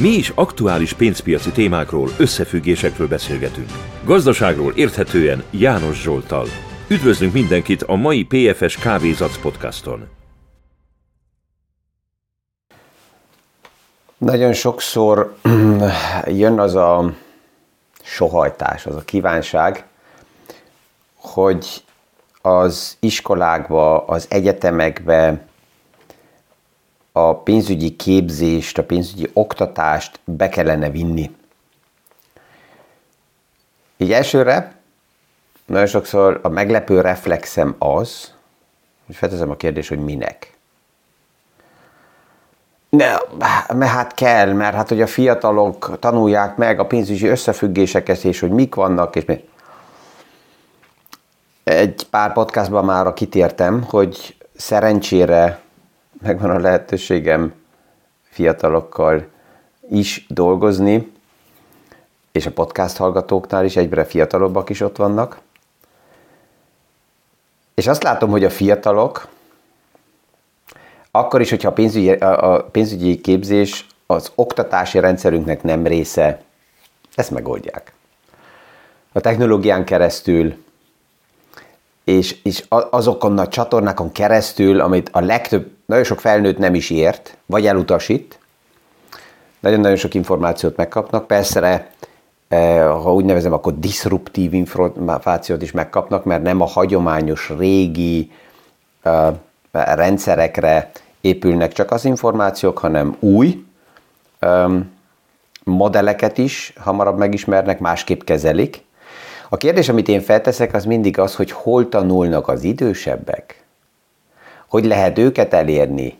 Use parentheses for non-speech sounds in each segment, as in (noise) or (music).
Mi is aktuális pénzpiaci témákról, összefüggésekről beszélgetünk. Gazdaságról érthetően János Zsoltal. Üdvözlünk mindenkit a mai PFS Kávézac podcaston. Nagyon sokszor (clears throat) jön az a sohajtás, az a kívánság, hogy az iskolákba, az egyetemekbe a pénzügyi képzést, a pénzügyi oktatást be kellene vinni. Így elsőre nagyon sokszor a meglepő reflexem az, hogy felteszem a kérdést, hogy minek. Ne, mert hát kell, mert hát hogy a fiatalok tanulják meg a pénzügyi összefüggéseket, és hogy mik vannak, és mi. Egy pár podcastban már kitértem, hogy szerencsére megvan a lehetőségem fiatalokkal is dolgozni, és a podcast hallgatóknál is egyre fiatalabbak is ott vannak. És azt látom, hogy a fiatalok, akkor is, hogyha a pénzügyi, a pénzügyi képzés az oktatási rendszerünknek nem része, ezt megoldják. A technológián keresztül, és, és azokon a csatornákon keresztül, amit a legtöbb, nagyon sok felnőtt nem is ért, vagy elutasít, nagyon-nagyon sok információt megkapnak. Persze, eh, ha úgy nevezem, akkor diszruptív információt is megkapnak, mert nem a hagyományos, régi uh, rendszerekre épülnek csak az információk, hanem új um, modelleket is hamarabb megismernek, másképp kezelik, a kérdés, amit én felteszek, az mindig az, hogy hol tanulnak az idősebbek. Hogy lehet őket elérni?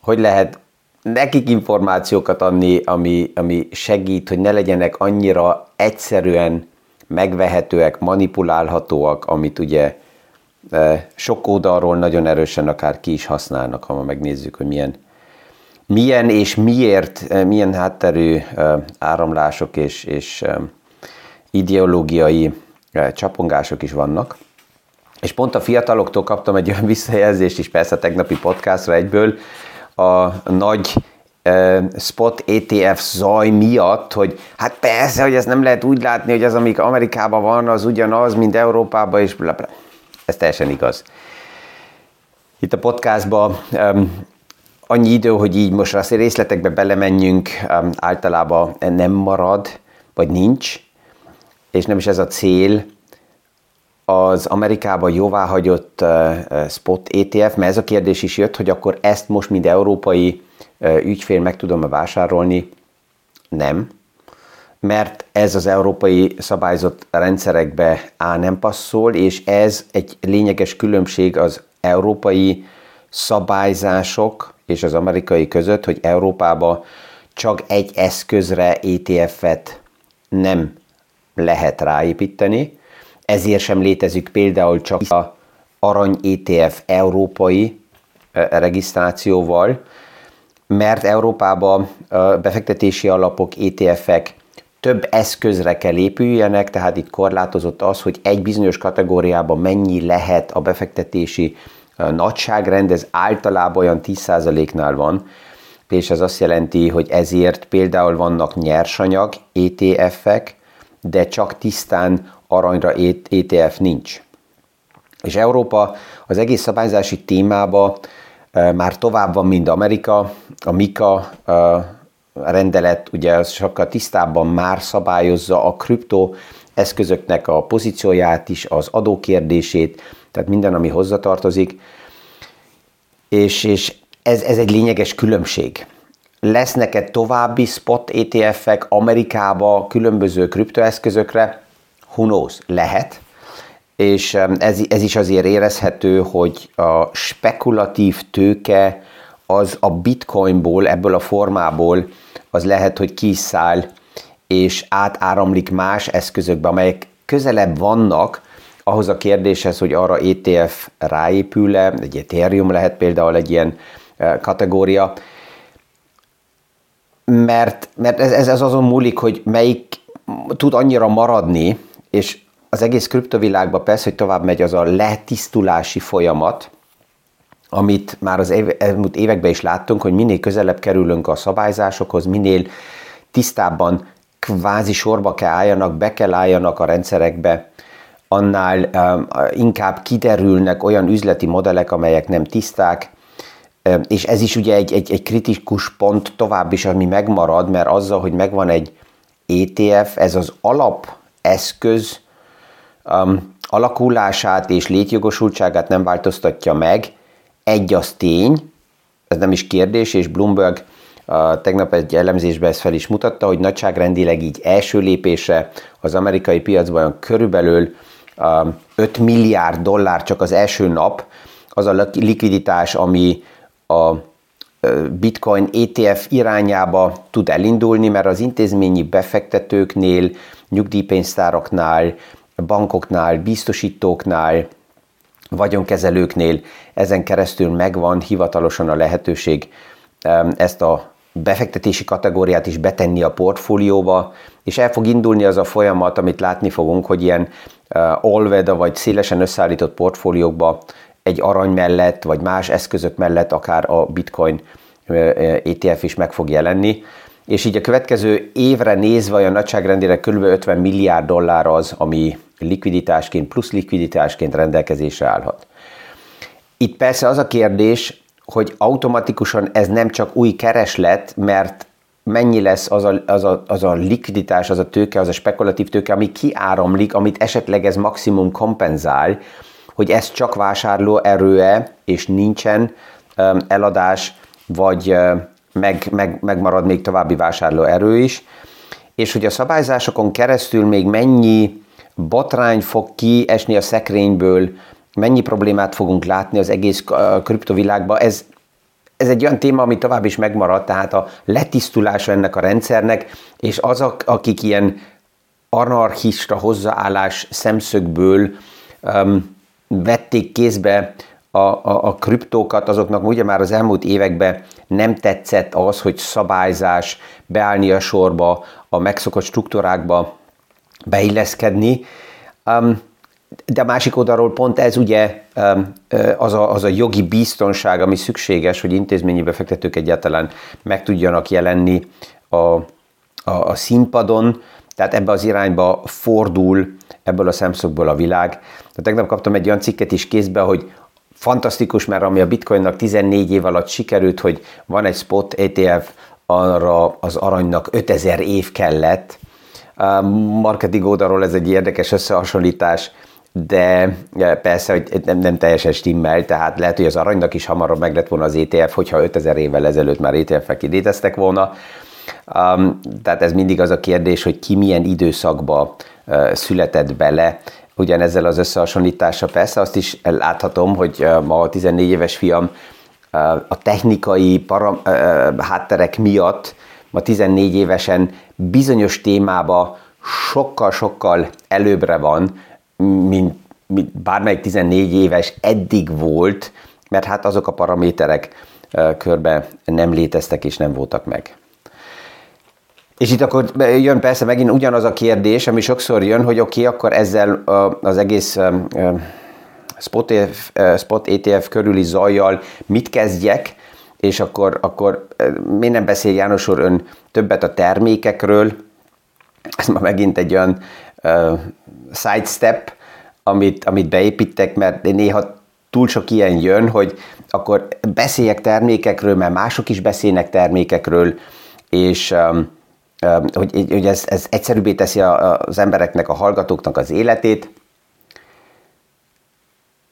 Hogy lehet nekik információkat adni, ami, ami segít, hogy ne legyenek annyira egyszerűen megvehetőek, manipulálhatóak, amit ugye e, sok oldalról nagyon erősen akár ki is használnak, ha ma megnézzük, hogy milyen, milyen és miért, e, milyen hátterű e, áramlások és, és ideológiai eh, csapongások is vannak. És pont a fiataloktól kaptam egy olyan visszajelzést is, persze a tegnapi podcastra egyből, a nagy uh, spot ETF zaj miatt, hogy hát persze, hogy ezt nem lehet úgy látni, hogy az, amik Amerikában van, az ugyanaz, mint Európában, és bla, bla. Ez teljesen igaz. Itt a podcastban um, annyi idő, hogy így most azt részletekbe belemenjünk, um, általában nem marad, vagy nincs, és nem is ez a cél, az Amerikában jóváhagyott spot ETF, mert ez a kérdés is jött, hogy akkor ezt most, mint európai ügyfél meg tudom-e vásárolni? Nem, mert ez az európai szabályzott rendszerekbe á nem passzol, és ez egy lényeges különbség az európai szabályzások és az amerikai között, hogy Európában csak egy eszközre ETF-et nem lehet ráépíteni, ezért sem létezik például csak a arany ETF európai regisztrációval, mert Európában befektetési alapok, ETF-ek több eszközre kell épüljenek, tehát itt korlátozott az, hogy egy bizonyos kategóriában mennyi lehet a befektetési nagyságrend, ez általában olyan 10%-nál van, és ez azt jelenti, hogy ezért például vannak nyersanyag ETF-ek, de csak tisztán aranyra ETF nincs. És Európa az egész szabályzási témába már tovább van, mint Amerika. A MIKA rendelet ugye sokkal tisztábban már szabályozza a kriptó eszközöknek a pozícióját is, az adókérdését, tehát minden, ami hozzatartozik. És, és ez, ez egy lényeges különbség lesznek-e további spot ETF-ek Amerikába különböző kriptoeszközökre? Who knows? Lehet. És ez, ez is azért érezhető, hogy a spekulatív tőke az a bitcoinból, ebből a formából, az lehet, hogy kiszáll és átáramlik más eszközökbe, amelyek közelebb vannak ahhoz a kérdéshez, hogy arra ETF ráépül-e, egy Ethereum lehet például egy ilyen eh, kategória, mert, mert ez, ez azon múlik, hogy melyik tud annyira maradni, és az egész kriptovilágban persze, hogy tovább megy az a letisztulási folyamat, amit már az elmúlt években is láttunk, hogy minél közelebb kerülünk a szabályzásokhoz, minél tisztábban kvázi sorba kell álljanak, be kell álljanak a rendszerekbe, annál um, inkább kiderülnek olyan üzleti modellek, amelyek nem tiszták, és ez is ugye egy, egy, egy kritikus pont tovább is, ami megmarad, mert azzal, hogy megvan egy ETF, ez az alapeszköz um, alakulását és létjogosultságát nem változtatja meg, egy az tény, ez nem is kérdés, és Bloomberg uh, tegnap egy elemzésben ezt fel is mutatta, hogy nagyságrendileg így első lépésre az amerikai piacban körülbelül 5 milliárd dollár csak az első nap, az a likviditás, ami a bitcoin ETF irányába tud elindulni, mert az intézményi befektetőknél, nyugdíjpénztáraknál, bankoknál, biztosítóknál, vagyonkezelőknél ezen keresztül megvan hivatalosan a lehetőség ezt a befektetési kategóriát is betenni a portfólióba, és el fog indulni az a folyamat, amit látni fogunk, hogy ilyen olveda vagy szélesen összeállított portfóliókba egy arany mellett, vagy más eszközök mellett akár a bitcoin ETF is meg fog jelenni, és így a következő évre nézve olyan nagyságrendire kb. 50 milliárd dollár az, ami likviditásként plusz likviditásként rendelkezésre állhat. Itt persze az a kérdés, hogy automatikusan ez nem csak új kereslet, mert mennyi lesz az a, az, a, az a likviditás, az a tőke, az a spekulatív tőke, ami kiáramlik, amit esetleg ez maximum kompenzál, hogy ez csak vásárló erőe, és nincsen eladás, vagy meg, meg, megmarad még további vásárló erő is, és hogy a szabályzásokon keresztül még mennyi botrány fog kiesni a szekrényből, mennyi problémát fogunk látni az egész kriptovilágban, ez, ez egy olyan téma, ami tovább is megmarad, tehát a letisztulása ennek a rendszernek, és azok, akik ilyen anarchista hozzáállás szemszögből um, vették kézbe a, a, a kriptókat, azoknak ugye már az elmúlt években nem tetszett az, hogy szabályzás, beállni a sorba, a megszokott struktúrákba beilleszkedni. Um, de másik oldalról pont ez ugye az a, az a jogi biztonság, ami szükséges, hogy intézményi befektetők egyáltalán meg tudjanak jelenni a, a, a színpadon, tehát ebbe az irányba fordul ebből a szemszögből a világ. De tegnap kaptam egy olyan cikket is kézbe, hogy fantasztikus, mert ami a bitcoinnak 14 év alatt sikerült, hogy van egy spot ETF, arra az aranynak 5000 év kellett. A marketing oldalról ez egy érdekes összehasonlítás, de persze, hogy nem, nem teljesen stimmel, tehát lehet, hogy az aranynak is hamarabb meg lett volna az ETF, hogyha 5000 évvel ezelőtt már ETF-ek léteztek volna. Um, tehát ez mindig az a kérdés, hogy ki milyen időszakba uh, született bele. Ugyanezzel az összehasonlítással persze azt is láthatom, hogy ma a 14 éves fiam a technikai param, uh, hátterek miatt ma 14 évesen bizonyos témába sokkal-sokkal előbbre van, mint, mint bármelyik 14 éves eddig volt, mert hát azok a paraméterek körbe nem léteztek és nem voltak meg. És itt akkor jön persze megint ugyanaz a kérdés, ami sokszor jön, hogy oké, okay, akkor ezzel az egész spot, spot ETF körüli zajjal mit kezdjek, és akkor, akkor miért nem beszél János úr ön többet a termékekről, ez ma megint egy olyan sidestep, amit, amit beépítek, mert néha túl sok ilyen jön, hogy akkor beszéljek termékekről, mert mások is beszélnek termékekről, és um, hogy, hogy ez, ez egyszerűbbé teszi az embereknek, a hallgatóknak az életét.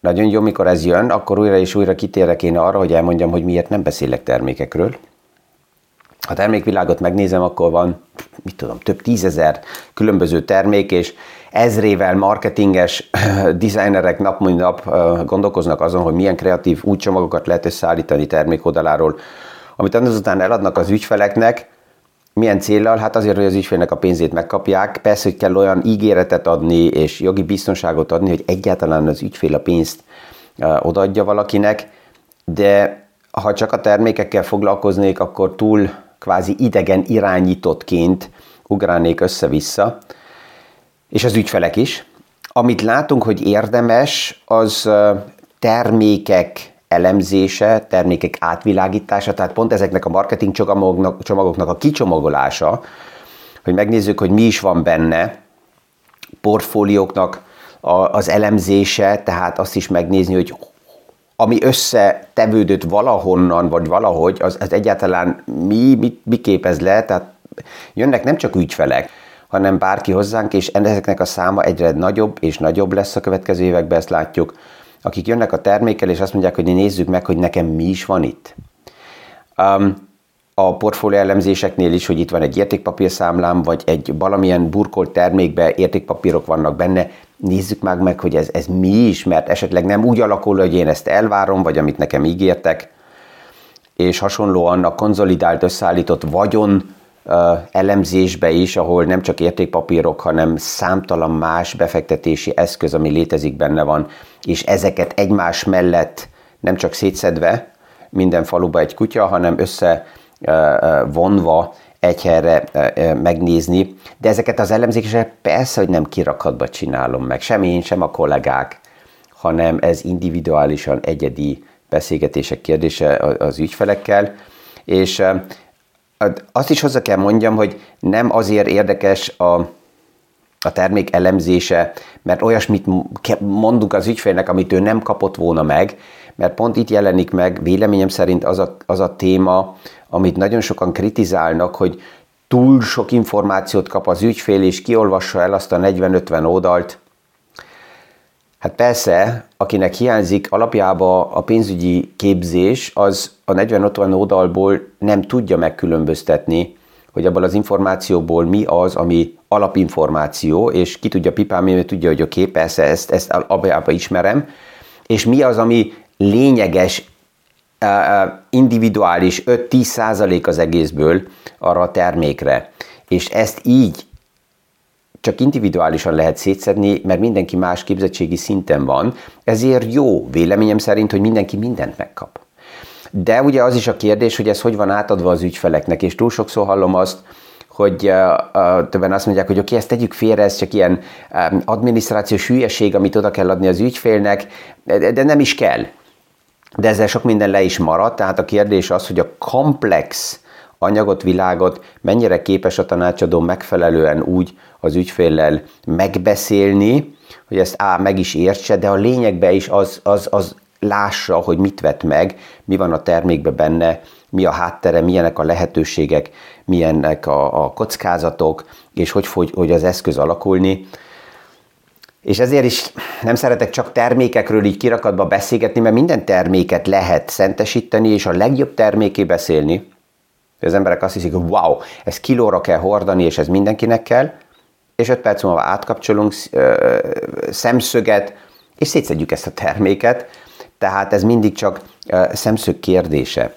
Nagyon jó, mikor ez jön, akkor újra és újra kitérek én arra, hogy elmondjam, hogy miért nem beszélek termékekről. Ha termékvilágot megnézem, akkor van, mit tudom, több tízezer különböző termék, és ezrével marketinges (clears throat) designerek nap mint nap gondolkoznak azon, hogy milyen kreatív új csomagokat lehet összeállítani termékoldaláról, amit azután eladnak az ügyfeleknek, milyen céllal? Hát azért, hogy az ügyfélnek a pénzét megkapják. Persze, hogy kell olyan ígéretet adni és jogi biztonságot adni, hogy egyáltalán az ügyfél a pénzt odaadja valakinek, de ha csak a termékekkel foglalkoznék, akkor túl kvázi idegen irányítottként ugrálnék össze-vissza és az ügyfelek is. Amit látunk, hogy érdemes, az termékek elemzése, termékek átvilágítása, tehát pont ezeknek a marketing csomagoknak, csomagoknak a kicsomagolása, hogy megnézzük, hogy mi is van benne, portfólióknak az elemzése, tehát azt is megnézni, hogy ami összetevődött valahonnan, vagy valahogy, az, az egyáltalán mi, mi, mi képez le, tehát jönnek nem csak ügyfelek, hanem bárki hozzánk, és ezeknek a száma egyre nagyobb és nagyobb lesz a következő években, ezt látjuk, akik jönnek a termékkel, és azt mondják, hogy nézzük meg, hogy nekem mi is van itt. Um, a portfólió elemzéseknél is, hogy itt van egy értékpapírszámlám, vagy egy valamilyen burkolt termékbe értékpapírok vannak benne, nézzük meg meg, hogy ez, ez mi is, mert esetleg nem úgy alakul, hogy én ezt elvárom, vagy amit nekem ígértek, és hasonlóan a konzolidált összeállított vagyon elemzésbe is, ahol nem csak értékpapírok, hanem számtalan más befektetési eszköz, ami létezik benne van, és ezeket egymás mellett nem csak szétszedve, minden faluba egy kutya, hanem össze vonva egy helyre megnézni, de ezeket az elemzéseket persze, hogy nem kirakatba csinálom meg, sem én, sem a kollégák, hanem ez individuálisan egyedi beszélgetések kérdése az ügyfelekkel, és azt is hozzá kell mondjam, hogy nem azért érdekes a, a termék elemzése, mert olyasmit mondunk az ügyfélnek, amit ő nem kapott volna meg, mert pont itt jelenik meg véleményem szerint az a, az a téma, amit nagyon sokan kritizálnak, hogy túl sok információt kap az ügyfél, és kiolvassa el azt a 40-50 oldalt. Hát persze, akinek hiányzik alapjába a pénzügyi képzés, az a 40-50 oldalból nem tudja megkülönböztetni, hogy abból az információból mi az, ami alapinformáció, és ki tudja pipálni, mert tudja, hogy oké, okay, persze ezt, ezt alapjában ismerem, és mi az, ami lényeges, individuális 5-10 százalék az egészből arra a termékre. És ezt így csak individuálisan lehet szétszedni, mert mindenki más képzettségi szinten van, ezért jó véleményem szerint, hogy mindenki mindent megkap. De ugye az is a kérdés, hogy ez hogy van átadva az ügyfeleknek, és túl sokszor hallom azt, hogy uh, többen azt mondják, hogy oké, okay, ezt tegyük félre, ez csak ilyen um, adminisztrációs hülyeség, amit oda kell adni az ügyfélnek, de, de nem is kell. De ezzel sok minden le is maradt, tehát a kérdés az, hogy a komplex anyagot, világot mennyire képes a tanácsadó megfelelően úgy az ügyféllel megbeszélni, hogy ezt á, meg is értse, de a lényegben is az, az, az lássa, hogy mit vett meg, mi van a termékben benne, mi a háttere, milyenek a lehetőségek, milyenek a, a kockázatok, és hogy fog hogy az eszköz alakulni. És ezért is nem szeretek csak termékekről így kirakatba beszélgetni, mert minden terméket lehet szentesíteni, és a legjobb terméké beszélni. Az emberek azt hiszik, hogy wow, ez kilóra kell hordani, és ez mindenkinek kell, és öt perc múlva átkapcsolunk szemszöget, és szétszedjük ezt a terméket, tehát ez mindig csak szemszög kérdése.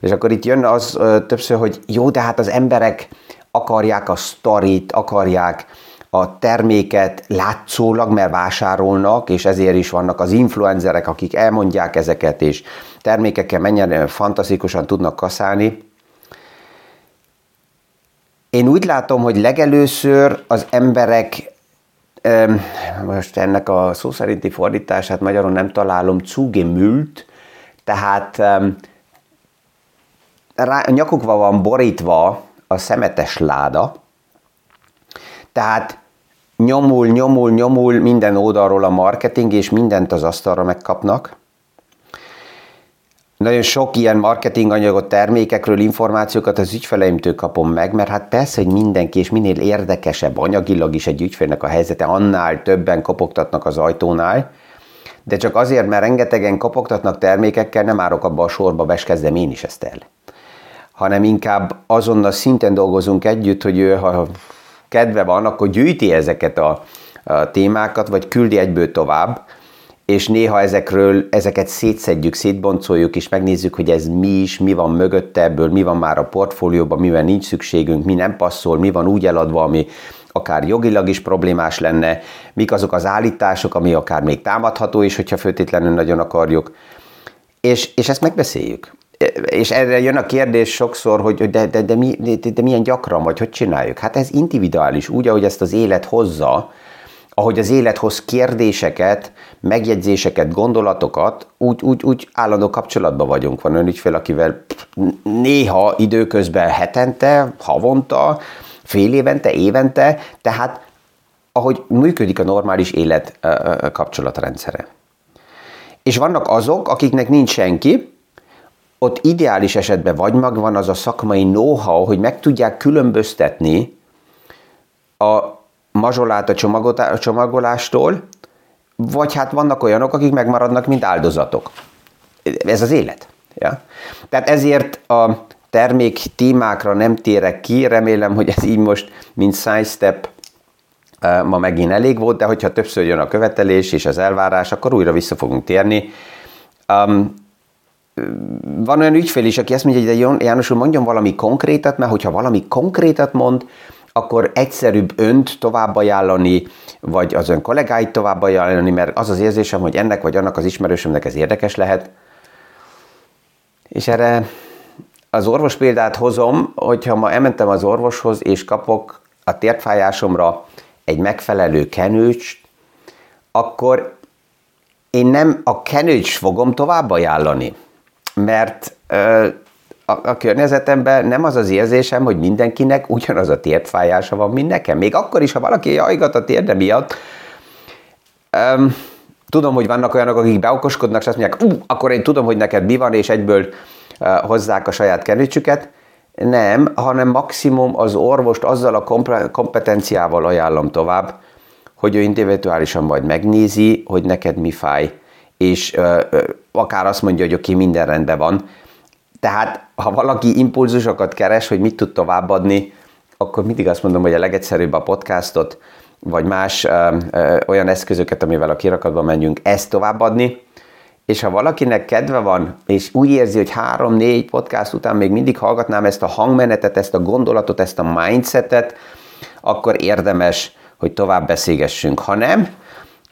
És akkor itt jön az ö, többször, hogy jó, de hát az emberek akarják a sztorit, akarják a terméket látszólag, mert vásárolnak, és ezért is vannak az influencerek, akik elmondják ezeket, és termékekkel mennyire fantasztikusan tudnak kaszálni. Én úgy látom, hogy legelőször az emberek, most ennek a szó szerinti fordítását magyarul nem találom, zugemült, tehát rá, nyakukva van borítva a szemetes láda, tehát nyomul, nyomul, nyomul minden oldalról a marketing, és mindent az asztalra megkapnak. Nagyon sok ilyen marketing anyagot, termékekről, információkat az ügyfeleimtől kapom meg, mert hát persze, hogy mindenki, és minél érdekesebb anyagilag is egy ügyfélnek a helyzete, annál többen kopogtatnak az ajtónál, de csak azért, mert rengetegen kopogtatnak termékekkel, nem árok abba a sorba, beskezdem én is ezt el. Hanem inkább azonnal szinten dolgozunk együtt, hogy ő, ha kedve van, akkor gyűjti ezeket a, a témákat, vagy küldi egyből tovább, és néha ezekről, ezeket szétszedjük, szétboncoljuk, és megnézzük, hogy ez mi is, mi van mögötte ebből, mi van már a portfólióban, mivel nincs szükségünk, mi nem passzol, mi van úgy eladva, ami akár jogilag is problémás lenne, mik azok az állítások, ami akár még támadható is, hogyha főtétlenül nagyon akarjuk. És, és ezt megbeszéljük és erre jön a kérdés sokszor, hogy de, de, de, mi, de, de milyen gyakran, vagy hogy csináljuk? Hát ez individuális, úgy, ahogy ezt az élet hozza, ahogy az élet hoz kérdéseket, megjegyzéseket, gondolatokat, úgy, úgy, úgy állandó kapcsolatban vagyunk. Van olyan ügyfél, akivel néha időközben hetente, havonta, fél évente, évente, tehát ahogy működik a normális élet kapcsolatrendszere. És vannak azok, akiknek nincs senki, ott ideális esetben vagy megvan az a szakmai know-how, hogy meg tudják különböztetni a mazsolát a csomagolástól, vagy hát vannak olyanok, akik megmaradnak, mint áldozatok. Ez az élet. Ja? Tehát ezért a termék témákra nem térek ki, remélem, hogy ez így most, mint side step, ma megint elég volt, de hogyha többször jön a követelés és az elvárás, akkor újra vissza fogunk térni. Um, van olyan ügyfél is, aki azt mondja, hogy de János úr, mondjon valami konkrétat, mert hogyha valami konkrétat mond, akkor egyszerűbb önt tovább ajánlani, vagy az ön kollégáit tovább ajánlani, mert az az érzésem, hogy ennek vagy annak az ismerősömnek ez érdekes lehet. És erre az orvos példát hozom, hogyha ma elmentem az orvoshoz, és kapok a térfájásomra egy megfelelő kenőcs, akkor én nem a kenőcs fogom tovább ajánlani, mert a, a környezetemben nem az az érzésem, hogy mindenkinek ugyanaz a térdfájása van, mint nekem. Még akkor is, ha valaki jajgat a térde miatt, um, tudom, hogy vannak olyanok, akik beokoskodnak, és azt mondják, uh, akkor én tudom, hogy neked mi van, és egyből uh, hozzák a saját kenőcsüket. Nem, hanem maximum az orvost azzal a kompetenciával ajánlom tovább, hogy ő individuálisan majd megnézi, hogy neked mi fáj, és uh, akár azt mondja, hogy oké, minden rendben van, tehát, ha valaki impulzusokat keres, hogy mit tud továbbadni, akkor mindig azt mondom, hogy a legegyszerűbb a podcastot, vagy más ö, ö, olyan eszközöket, amivel a kirakatba menjünk, ezt továbbadni. És ha valakinek kedve van, és úgy érzi, hogy három-négy podcast után még mindig hallgatnám ezt a hangmenetet, ezt a gondolatot, ezt a mindsetet, akkor érdemes, hogy tovább beszélgessünk. Ha nem,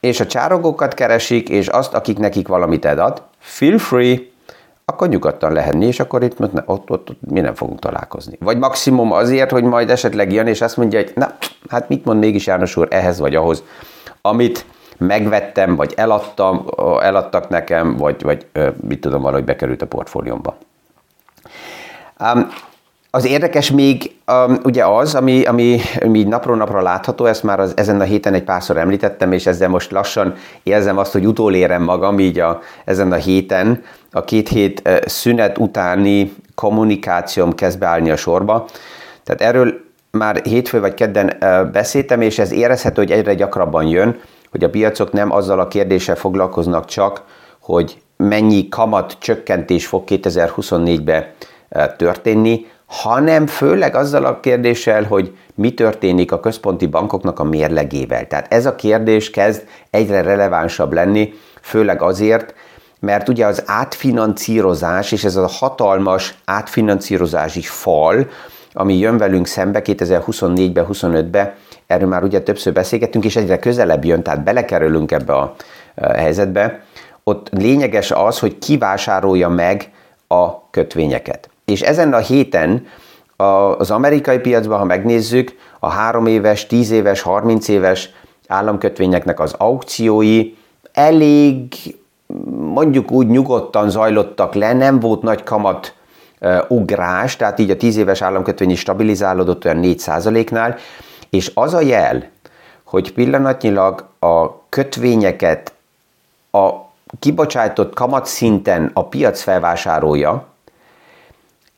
és a csárogókat keresik, és azt, akik nekik valamit ad, feel free, akkor nyugodtan lehenni, és akkor itt ott, ott, ott, ott mi nem fogunk találkozni. Vagy maximum azért, hogy majd esetleg jön, és azt mondja, hogy na, hát mit mond mégis János úr ehhez vagy ahhoz, amit megvettem, vagy eladtam, eladtak nekem, vagy, vagy mit tudom, valahogy bekerült a portfóliómba. Um, az érdekes még um, ugye az, ami, ami, ami napról napra látható, ezt már az, ezen a héten egy párszor említettem, és ezzel most lassan érzem azt, hogy utolérem magam így a, ezen a héten, a két hét szünet utáni kommunikációm kezd beállni a sorba. Tehát erről már hétfő vagy kedden beszéltem, és ez érezhető, hogy egyre gyakrabban jön, hogy a piacok nem azzal a kérdéssel foglalkoznak csak, hogy mennyi kamat csökkentés fog 2024-ben történni, hanem főleg azzal a kérdéssel, hogy mi történik a központi bankoknak a mérlegével. Tehát ez a kérdés kezd egyre relevánsabb lenni, főleg azért, mert ugye az átfinancírozás, és ez a hatalmas átfinancírozási fal, ami jön velünk szembe 2024-be, 25-be, erről már ugye többször beszélgettünk, és egyre közelebb jön, tehát belekerülünk ebbe a helyzetbe, ott lényeges az, hogy kivásárolja meg a kötvényeket. És ezen a héten az amerikai piacban, ha megnézzük, a három éves, 10 éves, 30 éves államkötvényeknek az aukciói elég mondjuk úgy nyugodtan zajlottak le, nem volt nagy kamat ugrás, tehát így a 10 éves államkötvény is stabilizálódott olyan 4%-nál, és az a jel, hogy pillanatnyilag a kötvényeket a kibocsátott kamat szinten a piac felvásárolja,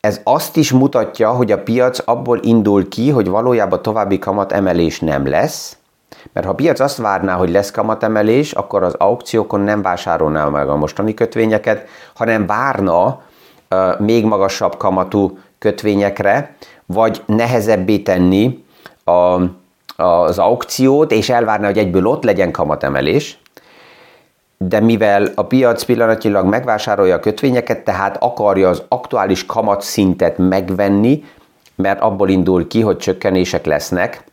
ez azt is mutatja, hogy a piac abból indul ki, hogy valójában további kamatemelés nem lesz, mert ha a piac azt várná, hogy lesz kamatemelés, akkor az aukciókon nem vásárolná meg a mostani kötvényeket, hanem várna uh, még magasabb kamatú kötvényekre, vagy nehezebbé tenni a, az aukciót, és elvárna, hogy egyből ott legyen kamatemelés, de mivel a piac pillanatilag megvásárolja a kötvényeket, tehát akarja az aktuális kamatszintet megvenni, mert abból indul ki, hogy csökkenések lesznek,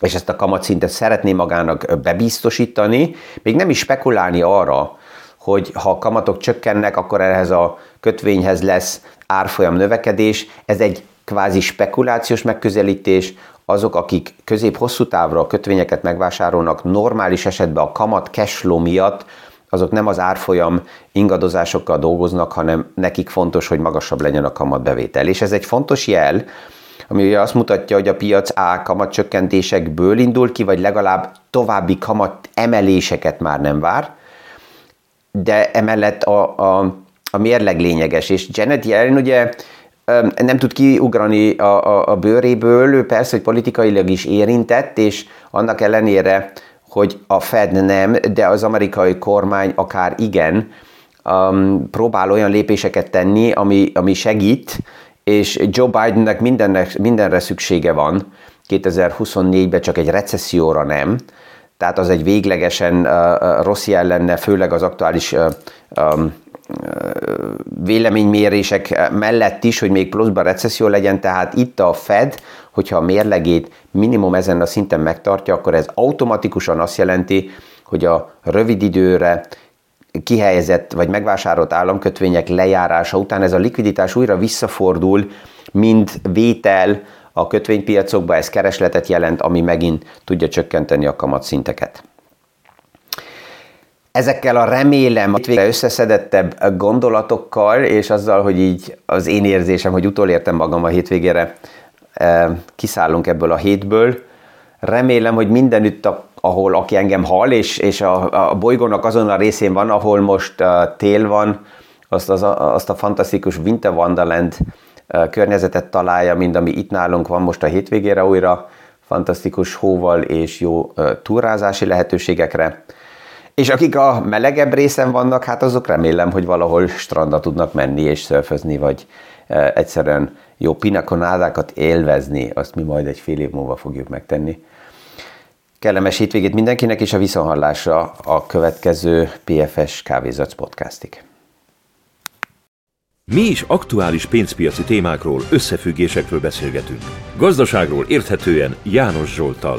és ezt a kamatszintet szeretné magának bebiztosítani, még nem is spekulálni arra, hogy ha a kamatok csökkennek, akkor ehhez a kötvényhez lesz árfolyam növekedés. Ez egy kvázi spekulációs megközelítés, azok, akik közép-hosszú távra a kötvényeket megvásárolnak, normális esetben a kamat cashflow miatt, azok nem az árfolyam ingadozásokkal dolgoznak, hanem nekik fontos, hogy magasabb legyen a kamatbevétel. És ez egy fontos jel, ami ugye azt mutatja, hogy a piac A kamat csökkentésekből indul ki, vagy legalább további kamat emeléseket már nem vár, de emellett a, a, a mérleg lényeges, és Janet Yellen ugye nem tud kiugrani a, a, a bőréből, ő persze, hogy politikailag is érintett, és annak ellenére, hogy a Fed nem, de az amerikai kormány akár igen, um, próbál olyan lépéseket tenni, ami, ami segít, és Joe Bidennek mindennek, mindenre szüksége van, 2024-ben csak egy recesszióra nem, tehát az egy véglegesen uh, rossz jel lenne, főleg az aktuális uh, um, véleménymérések mellett is, hogy még pluszban recesszió legyen, tehát itt a Fed, hogyha a mérlegét minimum ezen a szinten megtartja, akkor ez automatikusan azt jelenti, hogy a rövid időre kihelyezett vagy megvásárolt államkötvények lejárása után ez a likviditás újra visszafordul, mint vétel a kötvénypiacokba, ez keresletet jelent, ami megint tudja csökkenteni a kamatszinteket. Ezekkel a remélem végre összeszedettebb gondolatokkal, és azzal, hogy így az én érzésem, hogy utolértem magam a hétvégére, eh, kiszállunk ebből a hétből. Remélem, hogy mindenütt, ahol aki engem hall, és, és a, a bolygónak azon a részén van, ahol most uh, tél van, azt, az, azt a fantasztikus Winter Wonderland uh, környezetet találja, mint ami itt nálunk van most a hétvégére újra, fantasztikus hóval és jó uh, túrázási lehetőségekre. És akik a melegebb részen vannak, hát azok remélem, hogy valahol strandra tudnak menni és szörfözni, vagy e, egyszerűen jó pinakonádákat élvezni, azt mi majd egy fél év múlva fogjuk megtenni. Kellemes hétvégét mindenkinek, és a viszonhallásra a következő PFS Kávézac podcastig. Mi is aktuális pénzpiaci témákról, összefüggésekről beszélgetünk. Gazdaságról érthetően János Zsoltal.